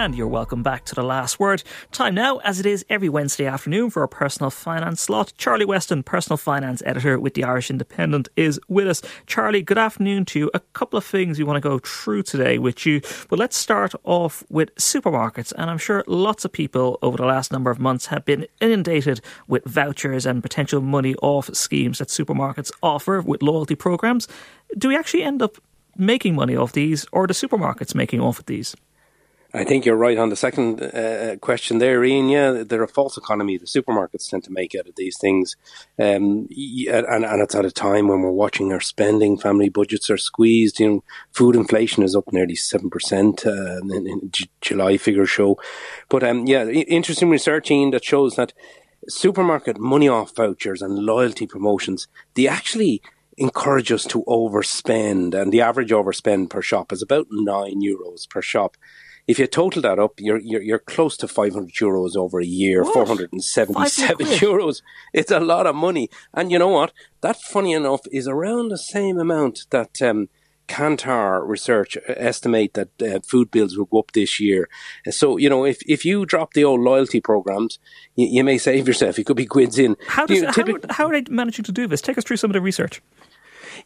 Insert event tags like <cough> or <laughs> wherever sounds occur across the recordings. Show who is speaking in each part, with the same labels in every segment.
Speaker 1: And you're welcome back to the last word. Time now, as it is every Wednesday afternoon, for our personal finance slot. Charlie Weston, personal finance editor with the Irish Independent, is with us. Charlie, good afternoon to you. A couple of things we want to go through today with you. But let's start off with supermarkets. And I'm sure lots of people over the last number of months have been inundated with vouchers and potential money off schemes that supermarkets offer with loyalty programs. Do we actually end up making money off these, or the supermarkets making off of these?
Speaker 2: I think you're right on the second uh, question there, Ian. Yeah, they're a false economy. The supermarkets tend to make out of these things. Um, and, and it's at a time when we're watching our spending, family budgets are squeezed. You know, food inflation is up nearly 7%, uh, in, in July figures show. But um, yeah, interesting research, Ian, that shows that supermarket money off vouchers and loyalty promotions, they actually encourage us to overspend. And the average overspend per shop is about nine euros per shop if you total that up, you're you're, you're close to 500 euros over a year, what? 477 euros. It's a lot of money. And you know what? That, funny enough, is around the same amount that um, Kantar research estimate that uh, food bills will go up this year. So, you know, if, if you drop the old loyalty programs, you, you may save yourself. You could be quids in.
Speaker 1: How, does, you, how, how are they managing to do this? Take us through some of the research.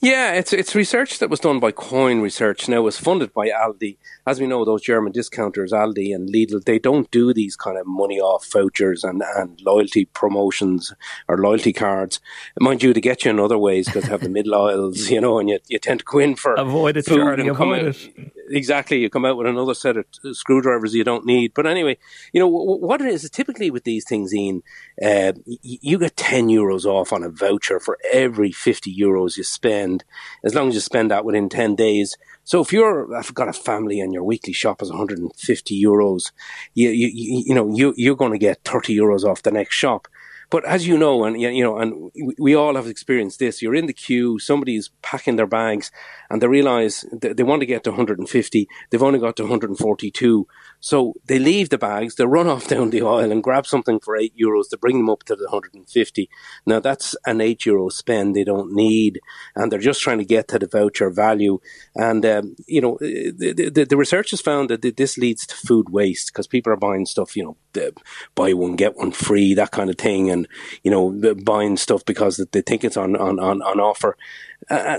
Speaker 2: Yeah, it's it's research that was done by Coyne Research. Now, it was funded by Aldi. As we know, those German discounters, Aldi and Lidl, they don't do these kind of money off vouchers and, and loyalty promotions or loyalty cards. Mind you, to get you in other ways because they have the mid aisles, <laughs> you know, and you, you tend to go in for
Speaker 1: avoid it, food Charlie, and come out. It.
Speaker 2: Exactly, you come out with another set of screwdrivers you don't need. But anyway, you know what it is. Typically with these things, Ian, uh, you get ten euros off on a voucher for every fifty euros you spend, as long as you spend that within ten days. So if you're, I've got a family and your weekly shop is 150 euros, you, you, you know, you, you're going to get 30 euros off the next shop. But as you know, and you know, and we all have experienced this. You're in the queue, somebody's packing their bags, and they realise they want to get to 150. They've only got to 142. So they leave the bags, they run <laughs> off down the aisle and grab something for eight euros to bring them up to the 150. Now that's an eight euro spend they don't need, and they're just trying to get to the voucher value. And um, you know, the, the, the research has found that this leads to food waste because people are buying stuff, you know, buy one get one free, that kind of thing, and you know, buying stuff because they think it's on on on, on offer uh,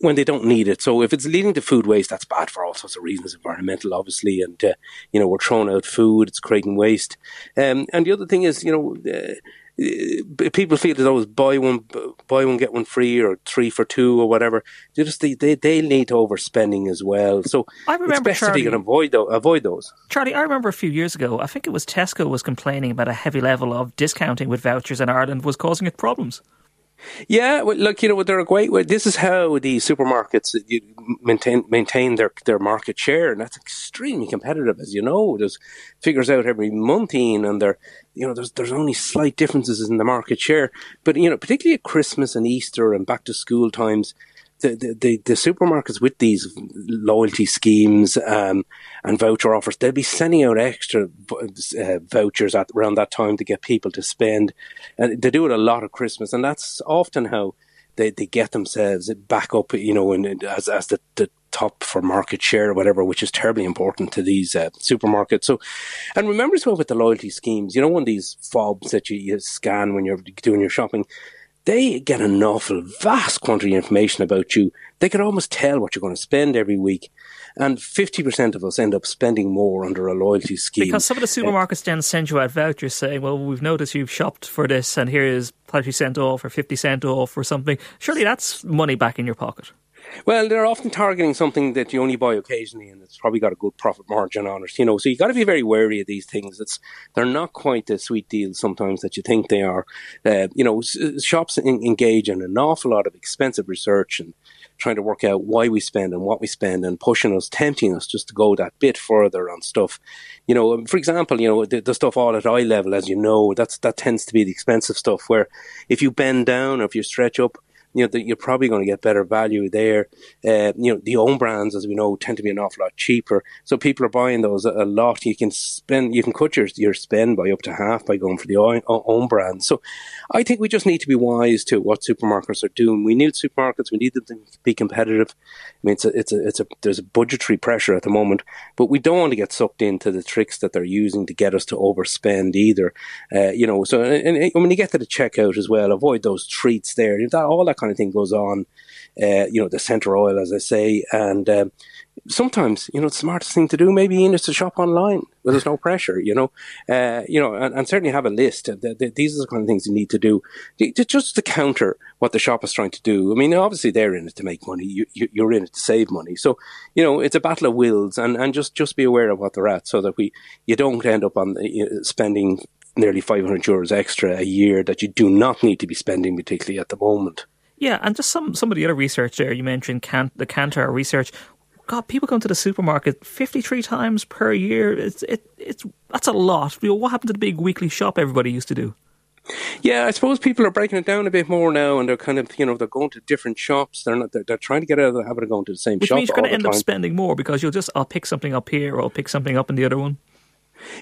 Speaker 2: when they don't need it. So if it's leading to food waste, that's bad for all sorts of reasons, environmental, obviously, and uh, you know we're throwing out food, it's creating waste. Um, and the other thing is, you know. Uh, Uh, people feel as though buy one, buy one get one free, or three for two, or whatever. They just they they, they lead to overspending as well. So I remember it's best Charlie, if you can avoid those, avoid those.
Speaker 1: Charlie, I remember a few years ago. I think it was Tesco was complaining about a heavy level of discounting with vouchers in Ireland was causing it problems.
Speaker 2: Yeah, well, look, you know, they're a great way. This is how the supermarkets maintain maintain their their market share, and that's extremely competitive, as you know. There's figures out every month, Ian, and there, you know, there's there's only slight differences in the market share, but you know, particularly at Christmas and Easter and back to school times, the, the, the, supermarkets with these loyalty schemes um, and voucher offers, they'll be sending out extra uh, vouchers at around that time to get people to spend. And they do it a lot at Christmas, and that's often how they, they get themselves back up, you know, and as as the, the top for market share or whatever, which is terribly important to these uh, supermarkets. So, and remember as well with the loyalty schemes, you know, one of these fobs that you, you scan when you're doing your shopping they get an awful vast quantity of information about you. They can almost tell what you're going to spend every week. And 50% of us end up spending more under a loyalty scheme.
Speaker 1: Because some of the supermarkets then send you out vouchers saying, well, we've noticed you've shopped for this and here is 30 cent off or 50 cent off or something. Surely that's money back in your pocket.
Speaker 2: Well, they're often targeting something that you only buy occasionally, and it's probably got a good profit margin on it. You know, so you got to be very wary of these things. It's they're not quite the sweet deals sometimes that you think they are. Uh, you know, shops in, engage in an awful lot of expensive research and trying to work out why we spend and what we spend, and pushing us, tempting us just to go that bit further on stuff. You know, for example, you know the, the stuff all at eye level, as you know, that's that tends to be the expensive stuff. Where if you bend down or if you stretch up you know, you're probably going to get better value there. Uh, you know, the own brands, as we know, tend to be an awful lot cheaper. So people are buying those a, a lot. You can spend, you can cut your, your spend by up to half by going for the own, own brands. So I think we just need to be wise to what supermarkets are doing. We need supermarkets. We need them to be competitive. I mean, it's a, it's a, it's a, there's a budgetary pressure at the moment, but we don't want to get sucked into the tricks that they're using to get us to overspend either. Uh, you know, so and, and, when you get to the checkout as well, avoid those treats there. That all that kind of thing goes on. Uh, you know, the center oil, as I say, and um, sometimes you know the smartest thing to do maybe is to shop online where there's no pressure. You know, uh, you know, and, and, certainly have a list. The, the, these are the kind of things you need to do just to counter what the shop is trying to do. I mean, obviously they're in it to make money. You, you, you're in it to save money. So you know, it's a battle of wills, and, and just just be aware of what they're at, so that we you don't end up on you know, spending nearly 500 euros extra a year that you do not need to be spending, particularly at the moment.
Speaker 1: Yeah, and just some some of the other research there you mentioned, can, the Kantar research. God, people come to the supermarket fifty three times per year. It's it it's that's a lot. You know, what happened to the big weekly shop everybody used to do?
Speaker 2: Yeah, I suppose people are breaking it down a bit more now, and they're kind of you know they're going to different shops. They're not they're, they're trying to get out of the habit of going to the same
Speaker 1: Which
Speaker 2: shop.
Speaker 1: Which means you're going
Speaker 2: to
Speaker 1: end
Speaker 2: up
Speaker 1: spending more because you'll just I'll pick something up here or I'll pick something up in the other one.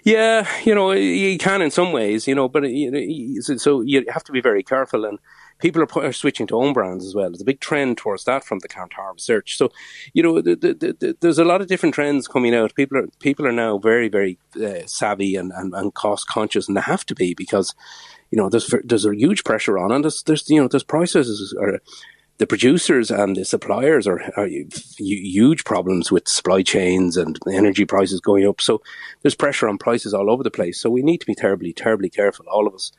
Speaker 2: Yeah, you know, you can in some ways, you know, but you so you have to be very careful. And people are, are, switching to own brands as well. There's a big trend towards that from the Kantar research. So, you know, the, the, the, there's a lot of different trends coming out. People are people are now very very uh, savvy and, and, and cost conscious, and they have to be because, you know, there's there's a huge pressure on, and there's there's you know there's prices are the producers and the suppliers are, are, huge problems with supply chains and energy prices going up. So there's pressure on prices all over the place. So we need to be terribly, terribly careful, all of us,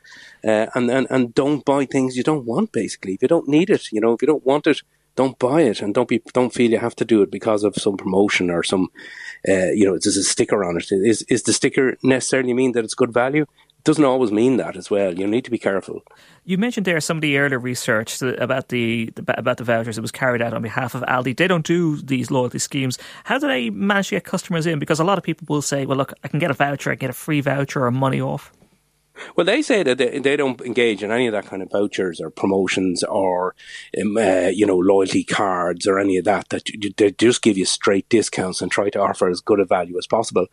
Speaker 2: uh, and, and and don't buy things you don't want. Basically, if you don't need it, you know, if you don't want it, don't buy it, and don't be don't feel you have to do it because of some promotion or some, uh, you know, there's a sticker on it. Is is the sticker necessarily mean that it's good value? Doesn't always mean that as well. You need to be careful.
Speaker 1: You mentioned there some of the earlier research about the about the vouchers that was carried out on behalf of Aldi. They don't do these loyalty schemes. How do they manage to get customers in? Because a lot of people will say, "Well, look, I can get a voucher, I can get a free voucher or money off."
Speaker 2: Well, they say that they, they don't engage in any of that kind of vouchers or promotions or, um, uh, you know, loyalty cards or any of that. That they just give you straight discounts and try to offer as good a value as possible.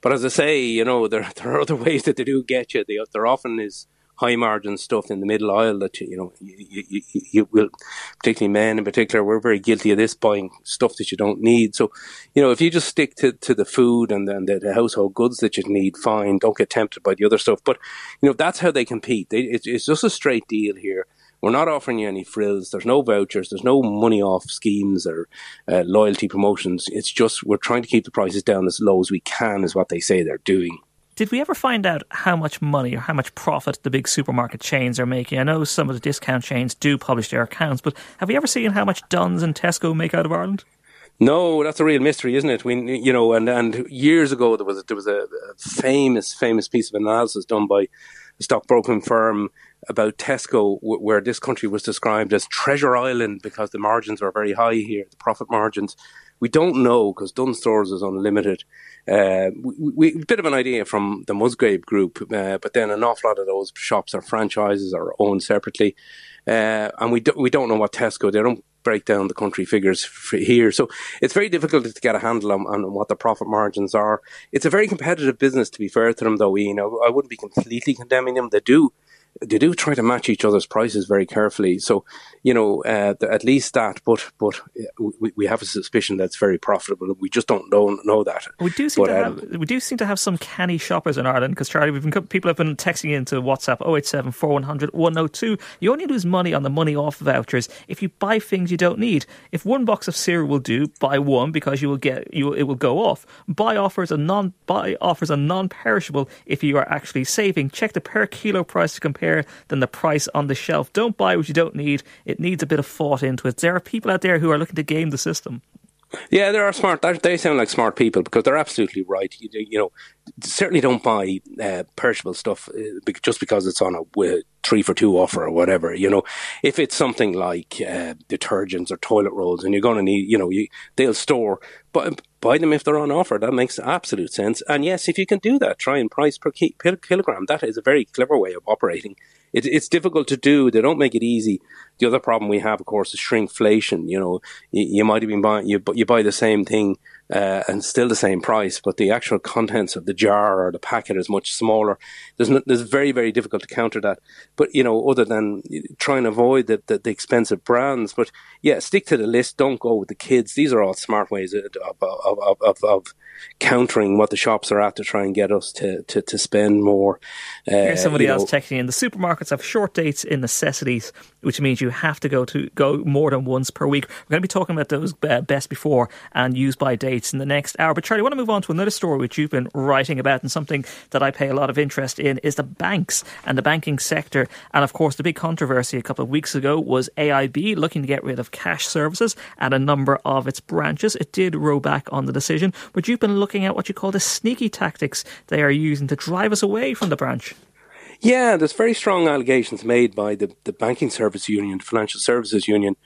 Speaker 2: But as I say, you know, there <laughs> there are other ways that they do get you. They, there often is high margin stuff in the middle aisle that you, know you, you, you, will particularly men in particular we're very guilty of this buying stuff that you don't need so you know if you just stick to, to the food and then the, the, household goods that you need fine don't get tempted by the other stuff but you know that's how they compete they, it's, it's just a straight deal here we're not offering you any frills. There's no vouchers. There's no money off schemes or uh, loyalty promotions. It's just we're trying to keep the prices down as low as we can, is what they say they're doing.
Speaker 1: Did we ever find out how much money or how much profit the big supermarket chains are making? I know some of the discount chains do publish their accounts, but have we ever seen how much Dunnes and Tesco make out of Ireland?
Speaker 2: No, that's a real mystery, isn't it? We, you know, and, and years ago there was a, there was a, famous famous piece of analysis done by a stockbroking firm about Tesco, where this country was described as treasure island because the margins are very high here, the profit margins. We don't know because Dunnes Stores is unlimited. Uh, we, we a bit of an idea from the Musgrave Group, uh, but then an awful lot of those shops are franchises or owned separately, uh, and we do, we don't know what Tesco. They don't break down the country figures here, so it's very difficult to get a handle on, on what the profit margins are. It's a very competitive business, to be fair to them, though. You know, I wouldn't be completely condemning them. They do they do try to match each other's prices very carefully. So, you know, uh, at least that. But but uh, we, we have a suspicion that's very profitable. We just don't know know that.
Speaker 1: We do seem but, to um, have we do seem to have some canny shoppers in Ireland because Charlie, we've been people have been texting into WhatsApp 087 4100 102. You only lose money on the money off vouchers if you buy things you don't need. If one box of cereal will do, buy one because you will get you it will go off. Buy offers a non buy offers a non perishable if you are actually saving. Check the per kilo price to compare than the price on the shelf. Don't buy what you don't need. It needs a bit of thought into it. There are people out there who are looking to game the system.
Speaker 2: Yeah, there are smart. They sound like smart people because they're absolutely right. You, you know, certainly don't buy uh, perishable stuff uh, just because it's on a three for two offer or whatever. You know, if it's something like uh, detergents or toilet rolls, and you're going to need, you know, you, they'll store, but buy them if they're on offer. That makes absolute sense. And yes, if you can do that, try and price per ki- kilogram. That is a very clever way of operating it, it's difficult to do. They don't make it easy. The other problem we have, of course, is shrinkflation. You know, you, you might have been buying you, you buy the same thing uh, and still the same price, but the actual contents of the jar or the packet is much smaller. There's, no, there's very, very difficult to counter that. But, you know, other than trying to avoid the, the, the, expensive brands, but yeah, stick to the list. Don't go with the kids. These are all smart ways of, of, of, of, of countering what the shops are at to try and get us to, to, to spend more.
Speaker 1: Uh, Here's somebody else know. in. The supermarkets have short dates in necessities, which means you have to go to go more than once per week. We're going to be talking about those uh, best before and use by dates in the next hour. But Charlie, I want to move on to another story which you've been writing about and something that I pay a lot of interest in is the banks and the banking sector. And of course, the big controversy a couple of weeks ago was AIB looking to get rid of cash services at a number of its branches. It did row back on the decision, but you've been looking at what you call the sneaky tactics they are using to drive us away from the branch.
Speaker 2: Yeah, there's very strong allegations made by the, the Banking Service Union, the Financial Services Union,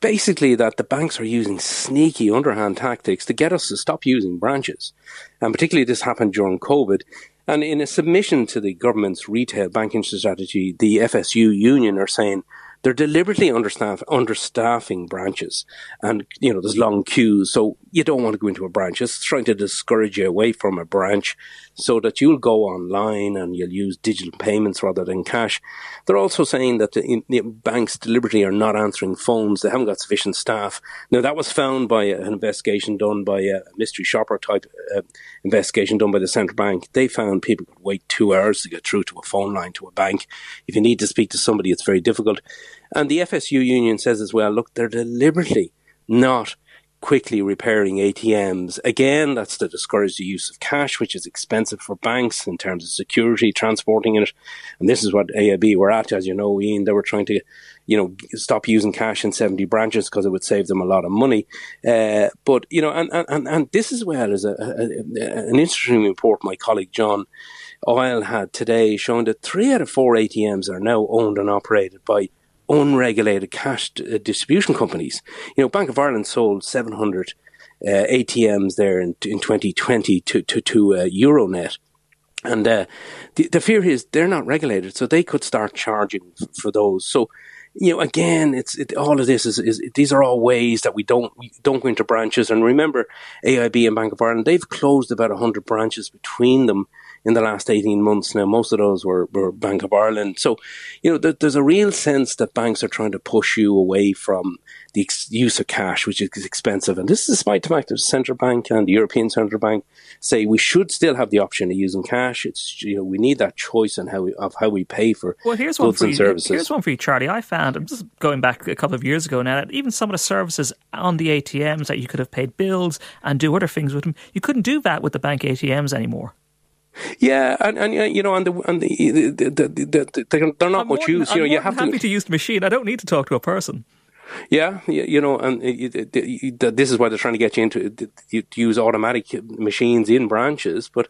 Speaker 2: basically that the banks are using sneaky underhand tactics to get us to stop using branches. And particularly this happened during COVID. And in a submission to the government's retail banking strategy, the FSU union are saying they're deliberately understaff, understaffing branches, and you know there's long queues, so you don't want to go into a branch. It's trying to discourage you away from a branch, so that you'll go online and you'll use digital payments rather than cash. They're also saying that the, the banks deliberately are not answering phones; they haven't got sufficient staff. Now that was found by an investigation done by a mystery shopper type uh, investigation done by the central bank. They found people could wait two hours to get through to a phone line to a bank. If you need to speak to somebody, it's very difficult. And the FSU union says as well, look, they're deliberately not quickly repairing ATMs. Again, that's to discourage the use of cash, which is expensive for banks in terms of security, transporting it. And this is what AIB were at, as you know, Ian. They were trying to, you know, stop using cash in 70 branches because it would save them a lot of money. Uh, but, you know, and, and, and this as well is a, a, an interesting report my colleague John Oil had today showing that three out of four ATMs are now owned and operated by unregulated cash uh, distribution companies. You know, Bank of Ireland sold 700 uh, ATMs there in, in 2020 to, to, to uh, Euronet. And uh, the, the fear is they're not regulated, so they could start charging f- for those. So, you know, again, it's it, all of this is, is these are all ways that we don't we don't go into branches. And remember, AIB and Bank of Ireland they've closed about hundred branches between them in the last 18 months now. Most of those were, were Bank of Ireland. So, you know, there's a real sense that banks are trying to push you away from the ex- use of cash, which is expensive. And this is despite the fact that the central bank and the European Central Bank say we should still have the option of using cash. It's, you know, we need that choice on how we, of how we pay for well, here's goods one for and you, services.
Speaker 1: Here's one for you, Charlie. I found, I'm just going back a couple of years ago now, that even some of the services on the ATMs that you could have paid bills and do other things with them, you couldn't do that with the bank ATMs anymore.
Speaker 2: Yeah, and, and you know, and the and the, the, the, the, the they're not I'm much use. You know, you have
Speaker 1: happy
Speaker 2: to
Speaker 1: to use the machine. I don't need to talk to a person.
Speaker 2: Yeah, you know, and uh, this is why they're trying to get you into to use automatic machines in branches, but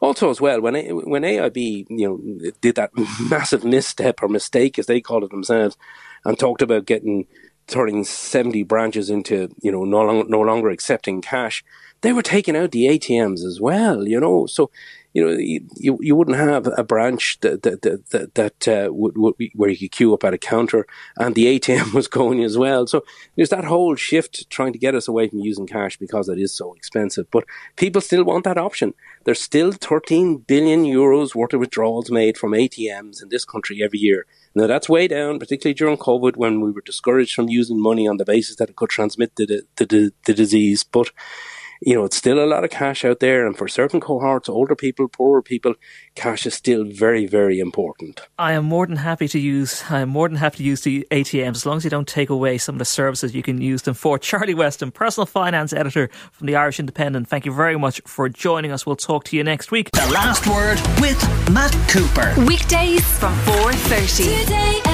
Speaker 2: also as well when when AIB you know did that <laughs> massive misstep or mistake as they call it themselves, and talked about getting turning seventy branches into you know no longer no longer accepting cash, they were taking out the ATMs as well. You know, so you know, you, you wouldn't have a branch that that that, that uh, would, would be, where you could queue up at a counter and the ATM <laughs> was going as well. So there's that whole shift trying to get us away from using cash because it is so expensive. But people still want that option. There's still 13 billion euros worth of withdrawals made from ATMs in this country every year. Now that's way down, particularly during COVID when we were discouraged from using money on the basis that it could transmit the, the, the, the disease. But you know, it's still a lot of cash out there. And for certain cohorts, older people, poorer people, cash is still very, very important.
Speaker 1: I am more than happy to use, I am more than happy to use the ATMs as long as you don't take away some of the services you can use them for. <laughs> Charlie Weston, personal finance editor from the Irish Independent. Thank you very much for joining us. We'll talk to you next week.
Speaker 3: The last word with Matt Cooper.
Speaker 4: Weekdays from 4.30. Today